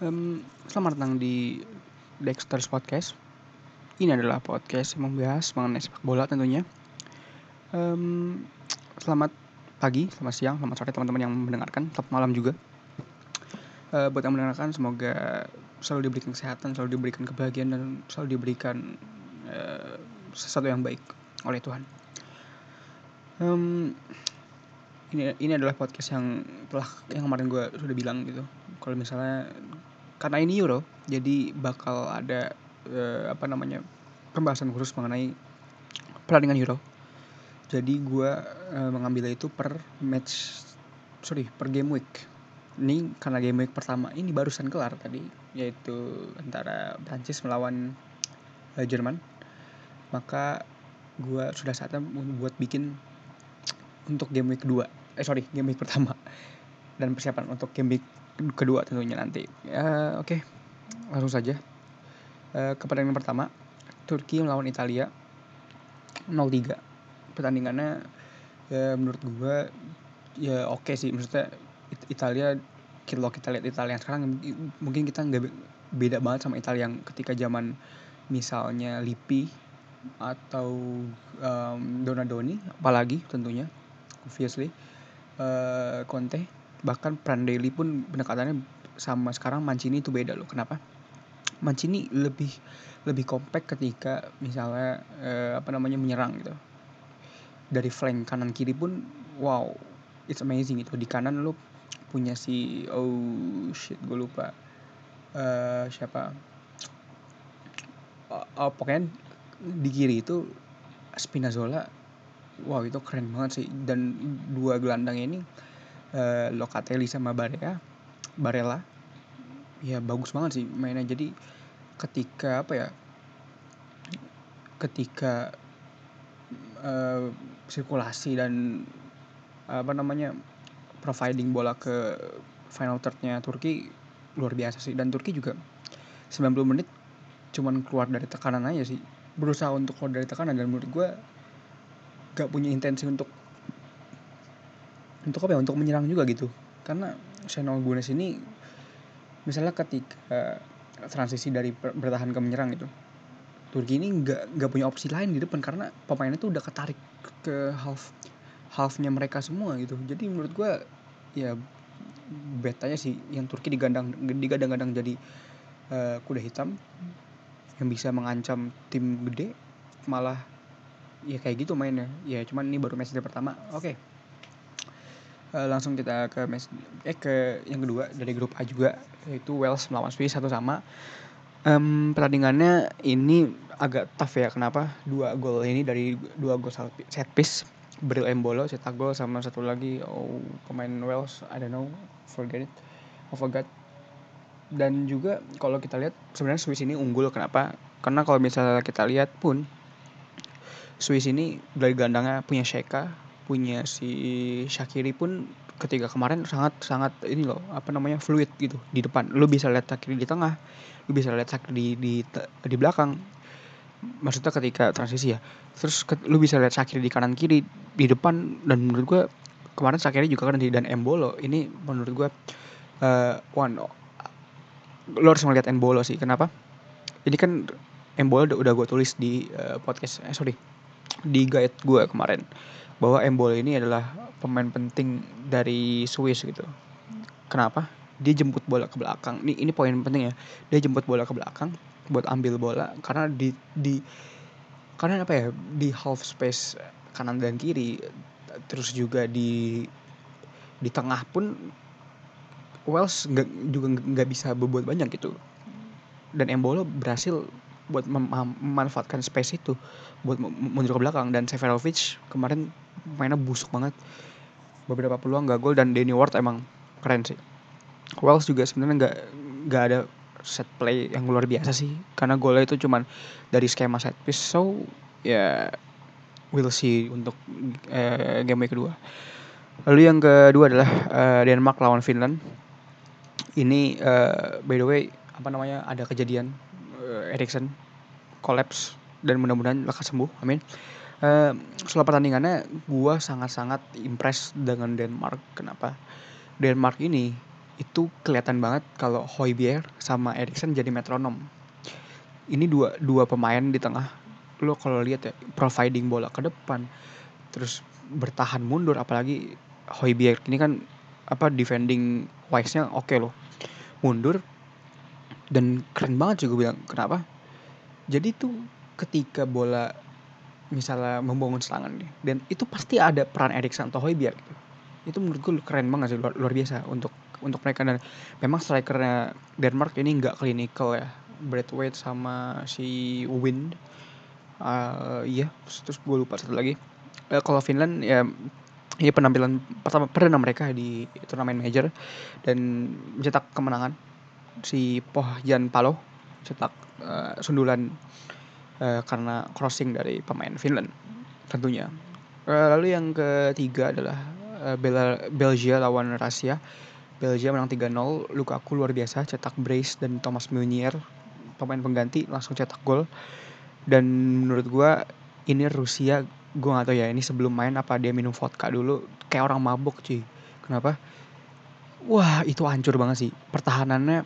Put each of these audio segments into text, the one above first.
Um, selamat datang di Dexter's Podcast. Ini adalah podcast yang membahas mengenai sepak bola tentunya. Um, selamat pagi, selamat siang, selamat sore teman-teman yang mendengarkan, selamat malam juga. Uh, buat yang mendengarkan, semoga selalu diberikan kesehatan, selalu diberikan kebahagiaan dan selalu diberikan uh, sesuatu yang baik oleh Tuhan. Um, ini ini adalah podcast yang telah yang kemarin gue sudah bilang gitu kalau misalnya karena ini Euro jadi bakal ada uh, apa namanya pembahasan khusus mengenai pertandingan Euro. Jadi gue uh, mengambil itu per match sorry per game week. Ini karena game week pertama ini barusan kelar tadi yaitu antara Prancis melawan uh, Jerman. Maka gue sudah saatnya buat bikin untuk game week kedua eh sorry game week pertama dan persiapan untuk game kedua tentunya nanti. Uh, oke. Okay. langsung saja. Uh, ke pertandingan pertama Turki melawan Italia 0-3 pertandingannya ya menurut gue ya oke okay sih. Maksudnya Italia kalau kita lihat Italia sekarang mungkin kita nggak beda banget sama Italia yang ketika zaman misalnya Lippi atau um, Donadoni apalagi tentunya obviously. Uh, Conte bahkan Prandelli pun pendekatannya sama sekarang Mancini itu beda loh. Kenapa? Mancini lebih lebih compact ketika misalnya uh, apa namanya menyerang gitu. Dari flank kanan kiri pun wow it's amazing itu di kanan lo punya si oh shit gue lupa. Uh, siapa? Uh, uh, pokoknya di kiri itu Spinazzola wow itu keren banget sih. Dan dua gelandang ini uh, Locatelli sama Barella Barella. Ya bagus banget sih mainnya. Jadi ketika apa ya ketika uh, sirkulasi dan apa namanya providing bola ke final thirdnya Turki luar biasa sih. Dan Turki juga 90 menit cuman keluar dari tekanan aja sih. Berusaha untuk keluar dari tekanan dan menurut gue gak punya intensi untuk untuk apa ya? Untuk menyerang juga gitu. Karena Senol Gunes ini misalnya ketika transisi dari bertahan ke menyerang itu Turki ini nggak nggak punya opsi lain di depan karena pemainnya tuh udah ketarik ke half halfnya mereka semua gitu. Jadi menurut gue ya betanya sih yang Turki digandang digadang-gadang jadi uh, kuda hitam yang bisa mengancam tim gede malah ya kayak gitu mainnya. Ya cuman ini baru match pertama. Oke. okay. Uh, langsung kita ke match eh ke yang kedua dari grup A juga yaitu Wales melawan Swiss satu sama. Um, pertandingannya ini agak tough ya kenapa? Dua gol ini dari dua gol set piece Bril Embolo cetak gol sama satu lagi oh pemain Wales I don't know forget it I forgot. Dan juga kalau kita lihat sebenarnya Swiss ini unggul kenapa? Karena kalau misalnya kita lihat pun Swiss ini dari gandangnya punya Sheka, punya si Shakiri pun ketika kemarin sangat sangat ini loh apa namanya fluid gitu di depan. Lu bisa lihat Shakiri di tengah, lu bisa lihat Shakiri di di, di belakang. Maksudnya ketika transisi ya. Terus ke, lu bisa lihat Shakiri di kanan kiri, di depan dan menurut gua kemarin Shakiri juga kan di dan Embolo. Ini menurut gua uh, one lo harus melihat Embolo sih. Kenapa? Ini kan Embolo udah, udah gue tulis di uh, podcast eh sorry di guide gue kemarin bahwa Embolo ini adalah pemain penting dari Swiss gitu. Kenapa? Dia jemput bola ke belakang. Ini ini poin penting ya. Dia jemput bola ke belakang buat ambil bola karena di di karena apa ya di half space kanan dan kiri terus juga di di tengah pun Wales gak, juga nggak bisa berbuat banyak gitu dan Embolo berhasil buat mem memanfaatkan space itu buat mundur ke belakang. Dan Severovic kemarin mainnya busuk banget. Beberapa peluang gak gol dan Danny Ward emang keren sih. Wells juga sebenarnya nggak nggak ada set play yang luar biasa sih. Karena golnya itu cuman dari skema set piece. So ya yeah, we'll see untuk uh, game week kedua. Lalu yang kedua adalah uh, Denmark lawan Finland. Ini uh, by the way apa namanya ada kejadian Erikson collapse dan mudah-mudahan lekas sembuh amin uh, setelah pertandingannya gue sangat-sangat impress dengan Denmark kenapa Denmark ini itu kelihatan banget kalau Hoybier sama Eriksen jadi metronom. Ini dua dua pemain di tengah. Lo kalau lihat ya providing bola ke depan, terus bertahan mundur apalagi Hoybier ini kan apa defending wise-nya oke okay loh. Mundur dan keren banget gue bilang. Kenapa? Jadi tuh ketika bola misalnya membangun serangan nih dan itu pasti ada peran Eriksen atau Højbjerg gitu. Itu menurut gue keren banget sih luar, luar biasa untuk untuk mereka dan memang strikernya Denmark ini nggak clinical ya. Braithwaite sama si Wind uh, iya terus gue lupa satu lagi uh, kalau Finland ya ini penampilan pertama perdana mereka di turnamen major dan mencetak kemenangan si Pohjan Palo cetak uh, sundulan uh, karena crossing dari pemain Finland tentunya. Uh, lalu yang ketiga adalah uh, Bel Belgia lawan Rusia. Belgia menang 3-0, Lukaku luar biasa cetak brace dan Thomas Meunier pemain pengganti langsung cetak gol. Dan menurut gua ini Rusia gue gak tau ya ini sebelum main apa dia minum vodka dulu kayak orang mabuk cuy kenapa wah itu hancur banget sih. Pertahanannya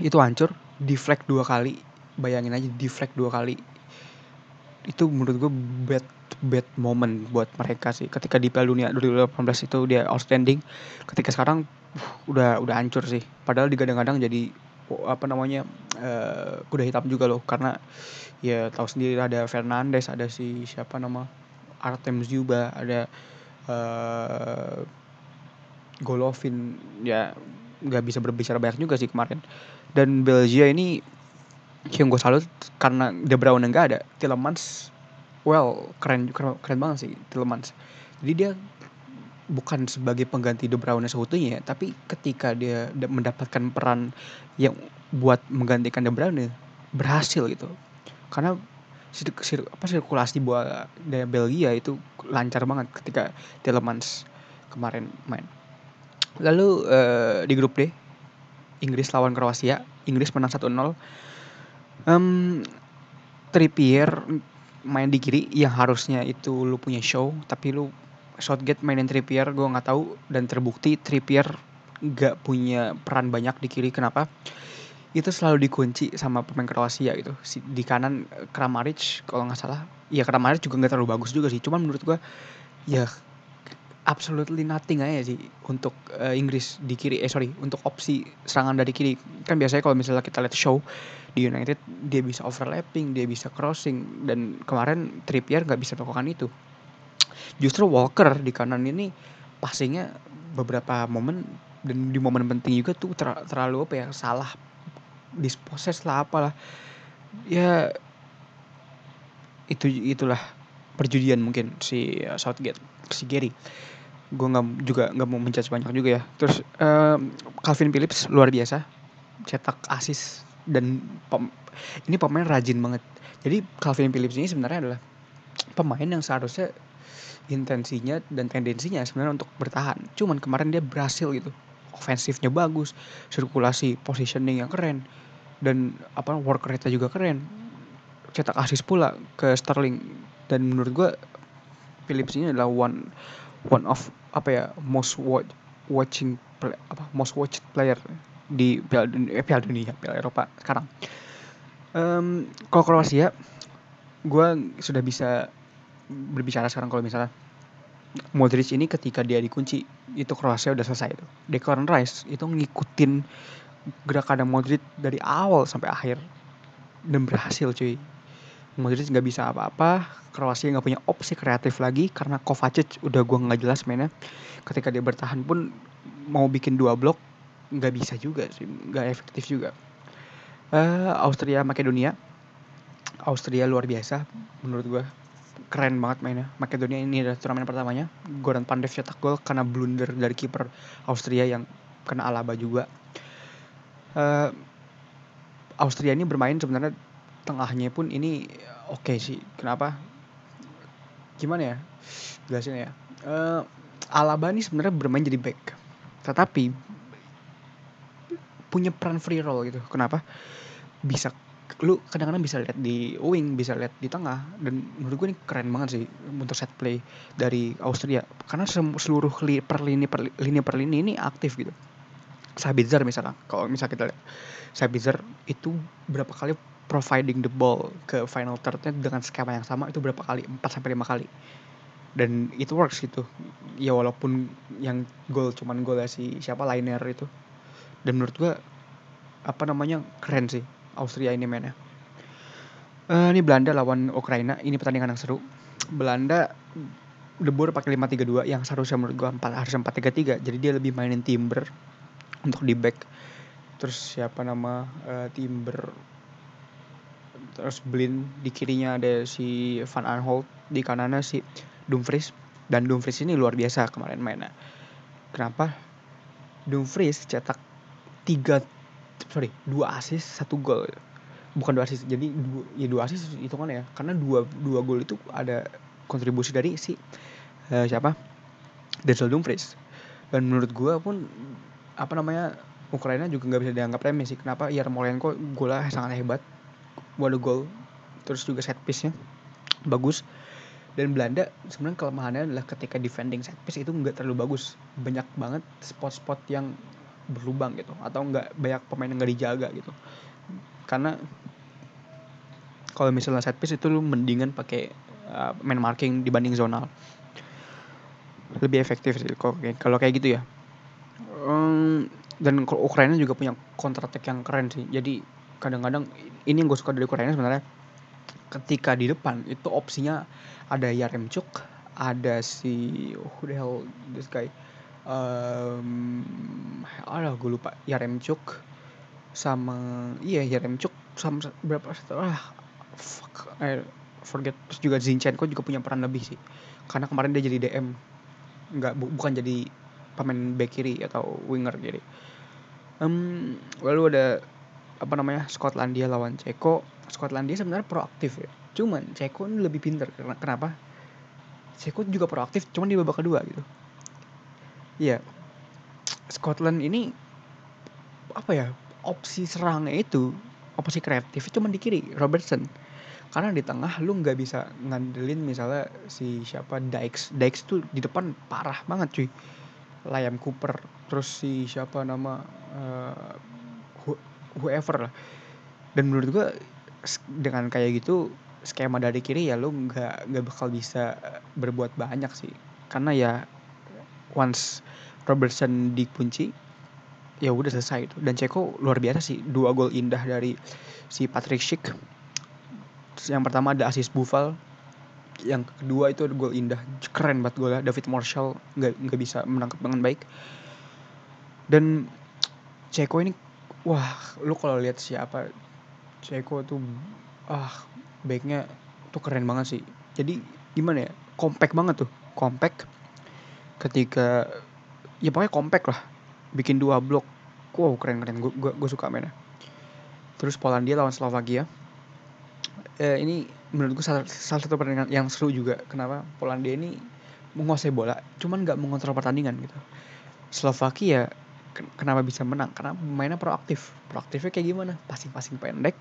itu hancur deflect dua kali. Bayangin aja deflect dua kali. Itu menurut gue bad bad moment buat mereka sih. Ketika di Piala Dunia 2018 itu dia outstanding ketika sekarang uh, udah udah hancur sih. Padahal digadang-gadang jadi apa namanya uh, kuda hitam juga loh. Karena ya tahu sendiri ada Fernandes ada si siapa nama Artem Zuba ada uh, Golovin ya nggak bisa berbicara banyak juga sih kemarin. Dan Belgia ini yang gue salut karena De Bruyne nggak ada Tillemans well keren keren, keren banget sih Tillemans jadi dia bukan sebagai pengganti De Bruyne seutuhnya ya, tapi ketika dia mendapatkan peran yang buat menggantikan De Bruyne berhasil gitu. Karena sir, sir, apa sirkulasi buat dari Belgia itu lancar banget ketika Tillemans kemarin main lalu uh, di grup D Inggris lawan Kroasia Inggris menang 1-0 um, Trippier main di kiri yang harusnya itu lu punya show tapi lu Southgate mainin Trippier gue nggak tahu. Dan terbukti Trippier nggak punya peran banyak di kiri. Kenapa? Itu selalu dikunci sama pemain Kroasia gitu. Di kanan Kramaric kalau nggak salah. Ya Kramaric juga nggak terlalu bagus juga sih. Cuman menurut gue ya absolutely nothing aja sih untuk uh, Inggris di kiri eh sorry untuk opsi serangan dari kiri. Kan biasanya kalau misalnya kita lihat show di United dia bisa overlapping dia bisa crossing dan kemarin Trippier nggak bisa melakukan itu. Justru Walker di kanan ini passingnya beberapa momen dan di momen penting juga tuh ter terlalu apa ya salah disposes lah apalah. Ya itu itulah perjudian mungkin si Southgate si Gary gue nggak juga nggak mau menjudge banyak juga ya. Terus um, Calvin Phillips luar biasa. Cetak asis dan pem, ini pemain rajin banget. Jadi Calvin Phillips ini sebenarnya adalah pemain yang seharusnya intensinya dan tendensinya sebenarnya untuk bertahan. Cuman kemarin dia berhasil gitu. Ofensifnya bagus sirkulasi positioning yang keren dan apa work rate juga keren. Cetak asis pula ke Sterling. Dan menurut gue Phillips ini adalah one one of apa ya most watch, watching play, apa most watched player di Piala Dunia, eh, Piala Dunia Piala Eropa sekarang. Um, kalau Kroasia, gue sudah bisa berbicara sekarang kalau misalnya Modric ini ketika dia dikunci itu Kroasia udah selesai itu. Declan Rice itu ngikutin gerakan Modric dari awal sampai akhir dan berhasil cuy. Modric nggak bisa apa-apa, Kroasia nggak punya opsi kreatif lagi karena Kovacic udah gua nggak jelas mainnya. Ketika dia bertahan pun mau bikin dua blok nggak bisa juga sih, nggak efektif juga. Uh, Austria Makedonia, Austria luar biasa menurut gua keren banget mainnya. Makedonia ini adalah turnamen pertamanya. Goran Pandev cetak gol karena blunder dari kiper Austria yang kena Alaba juga. Uh, Austria ini bermain sebenarnya tengahnya pun ini oke okay sih. Kenapa? Gimana ya? Jelasin ya. Uh, Alaba ini sebenarnya bermain jadi back. Tetapi punya peran free roll gitu. Kenapa? Bisa lu kadang-kadang bisa lihat di wing, bisa lihat di tengah dan menurut gue ini keren banget sih untuk set play dari Austria karena seluruh li, per lini per lini per lini ini aktif gitu. Sabitzer misalnya kalau misal kita lihat Sabitzer itu berapa kali providing the ball ke final thirdnya dengan skema yang sama itu berapa kali? 4 sampai lima kali. Dan itu works gitu. Ya walaupun yang gol cuman gol si siapa? Liner itu. Dan menurut gua apa namanya? Keren sih Austria ini mainnya. Uh, ini Belanda lawan Ukraina. Ini pertandingan yang seru. Belanda De Boer pakai 5-3-2 yang seharusnya menurut gua 4 harus 4-3-3 jadi dia lebih mainin Timber untuk di back. Terus siapa nama uh, Timber terus Blin di kirinya ada si Van Aanholt di kanannya si Dumfries. Dan Dumfries ini luar biasa kemarin mainnya. Kenapa? Dumfries cetak tiga sorry dua assist satu gol. Bukan dua assist jadi dua, ya dua assist itu kan ya. Karena dua dua gol itu ada kontribusi dari si uh, siapa? Denzel Dumfries. Dan menurut gue pun apa namanya Ukraina juga nggak bisa dianggap remeh sih. Kenapa? Yarmolenko golnya sangat hebat waduh gol terus juga set piece nya bagus. Dan Belanda sebenarnya kelemahannya adalah ketika defending set piece itu nggak terlalu bagus. Banyak banget spot-spot yang berlubang gitu atau nggak banyak pemain yang nggak dijaga gitu. Karena kalau misalnya set piece itu lu mendingan pakai uh, main marking dibanding zonal. Lebih efektif sih kalau kayak gitu ya. Um, dan Ukraina juga punya counter attack yang keren sih. Jadi kadang-kadang ini yang gue suka dari Ukraina sebenarnya ketika di depan itu opsinya ada Yaremchuk ada si who the hell this guy um, alah gue lupa Yaremchuk sama iya Yaremchuk sama berapa ah fuck I forget. Terus juga Zinchenko juga punya peran lebih sih karena kemarin dia jadi DM nggak bu, bukan jadi pemain back kiri atau winger kiri. Um, lalu ada apa namanya Skotlandia lawan Ceko. Skotlandia sebenarnya proaktif ya. Cuman Ceko ini lebih pintar kenapa? Ceko juga proaktif cuman di babak kedua gitu. Ya Scotland ini apa ya opsi serangnya itu opsi kreatif cuma di kiri Robertson. Karena di tengah lu nggak bisa ngandelin misalnya si siapa Dykes Dykes tuh di depan parah banget cuy. Liam Cooper terus si siapa nama uh, whoever lah. Dan menurut gua dengan kayak gitu skema dari kiri ya lu nggak nggak bakal bisa berbuat banyak sih. Karena ya once Robertson dikunci ya udah selesai itu. Dan Ceko luar biasa sih dua gol indah dari si Patrick Schick. Yang pertama ada asis Buffal. Yang kedua itu ada gol indah keren banget golnya. David Marshall nggak nggak bisa menangkap dengan baik. Dan Ceko ini wah lu kalau lihat siapa Ceko tuh ah baiknya tuh keren banget sih. Jadi gimana ya compact banget tuh. Compact ketika ya pokoknya compact lah. Bikin dua blok wow keren keren. Gue suka mainnya. Terus Polandia lawan Slovakia. Eh, ini menurut gue salah, salah satu pertandingan yang seru juga. Kenapa? Polandia ini menguasai bola cuman nggak mengontrol pertandingan gitu. Slovakia kenapa bisa menang? Karena pemainnya proaktif. Proaktifnya kayak gimana? Passing-passing pendek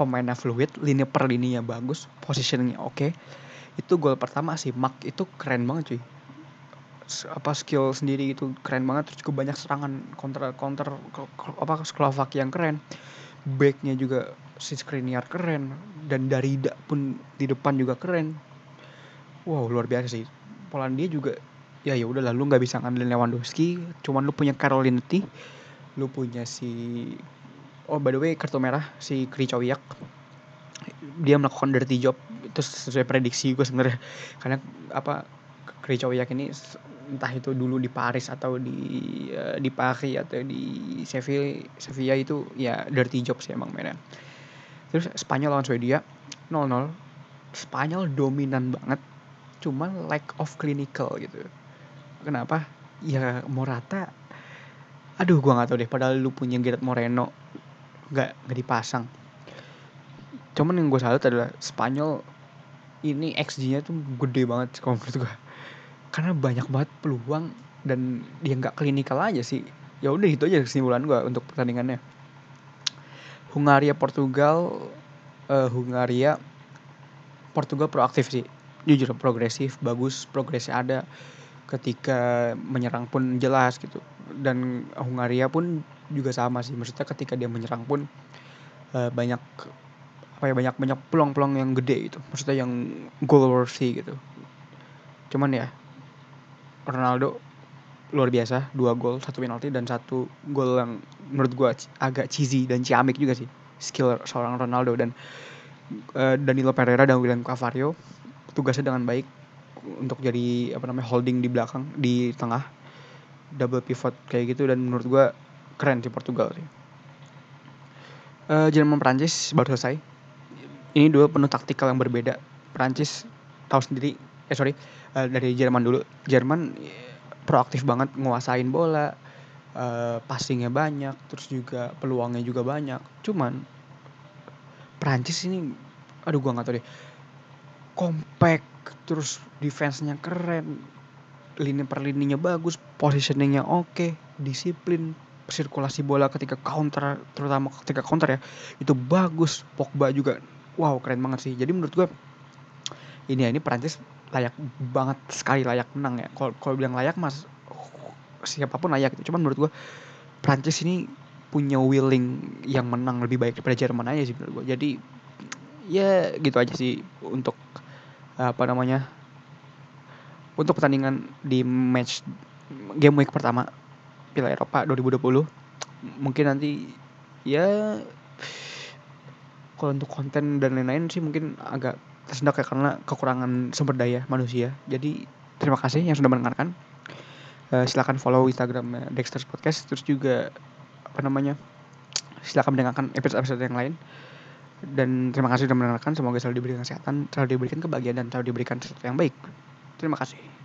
pemainnya fluid lini per lininya bagus positioningnya oke. Okay. itu gol pertama sih. Mark itu keren banget cuy. Apa skill sendiri itu keren banget. Terus juga banyak serangan. Counter counter apa Slovakia yang keren. Backnya juga si Skriniar keren. Dan Darida pun di depan juga keren. Wow luar biasa sih. Polandia juga ya ya udah lalu nggak bisa ngandelin Lewandowski cuman lu punya Karolinetti lu punya si oh by the way kartu merah si Kricowiak dia melakukan dirty job itu sesuai prediksi gue sebenarnya. Karena apa Kricowiak ini entah itu dulu di Paris atau di uh, di Paris atau di Sevilla Sevilla itu ya dirty job sih emang mainnya. Terus Spanyol lawan Swedia 0-0 Spanyol dominan banget cuman lack of clinical gitu kenapa? Ya Morata aduh gua nggak tahu deh padahal lu punya Gerard Moreno nggak nggak dipasang. Cuman yang gue salut adalah Spanyol ini XG-nya tuh gede banget kalau menurut gue karena banyak banget peluang dan dia nggak klinikal aja sih. Ya udah itu aja kesimpulan gue untuk pertandingannya. Hungaria Portugal uh, Hungaria Portugal proaktif sih. Jujur progresif bagus progresnya ada ketika menyerang pun jelas gitu. Dan Hungaria pun juga sama sih. Maksudnya ketika dia menyerang pun uh, banyak apa ya banyak banyak peluang-peluang yang gede gitu. Maksudnya yang goal worthy gitu. Cuman ya Ronaldo luar biasa. Dua gol satu penalti dan satu gol yang menurut gue agak cheesy dan ciamik juga sih. Skill seorang Ronaldo. Dan uh, Danilo Pereira dan William Cavario tugasnya dengan baik untuk jadi apa namanya holding di belakang di tengah double pivot kayak gitu dan menurut gue keren sih Portugal sih. Uh, Jerman Prancis baru selesai. Ini dua penuh taktikal yang berbeda. Prancis tahu sendiri, eh sorry uh, dari Jerman dulu. Jerman proaktif banget nguasain bola, uh, passingnya banyak, terus juga peluangnya juga banyak. Cuman Prancis ini, aduh gua nggak tahu deh, compact, terus defense-nya keren, lini per lininya bagus, positioningnya oke, disiplin, sirkulasi bola ketika counter, terutama ketika counter ya, itu bagus. Pogba juga, wow keren banget sih. Jadi menurut gua ini ya ini Prancis layak banget sekali layak menang ya. Kalau kalau bilang layak mas siapa pun layak gitu. Cuman menurut gue Prancis ini punya willing yang menang lebih baik daripada Jerman aja sih menurut gue. Jadi ya gitu aja sih untuk apa namanya untuk pertandingan di match game week pertama Piala Eropa 2020 mungkin nanti ya kalau untuk konten dan lain-lain sih mungkin agak tersendak ya karena kekurangan sumber daya manusia. Jadi terima kasih yang sudah mendengarkan. Uh, silakan follow Instagram Dexter's Podcast terus juga apa namanya silakan mendengarkan episode-episode yang lain dan terima kasih sudah mendengarkan. Semoga selalu diberikan kesehatan selalu diberikan kebahagiaan dan selalu diberikan sesuatu yang baik. Terima kasih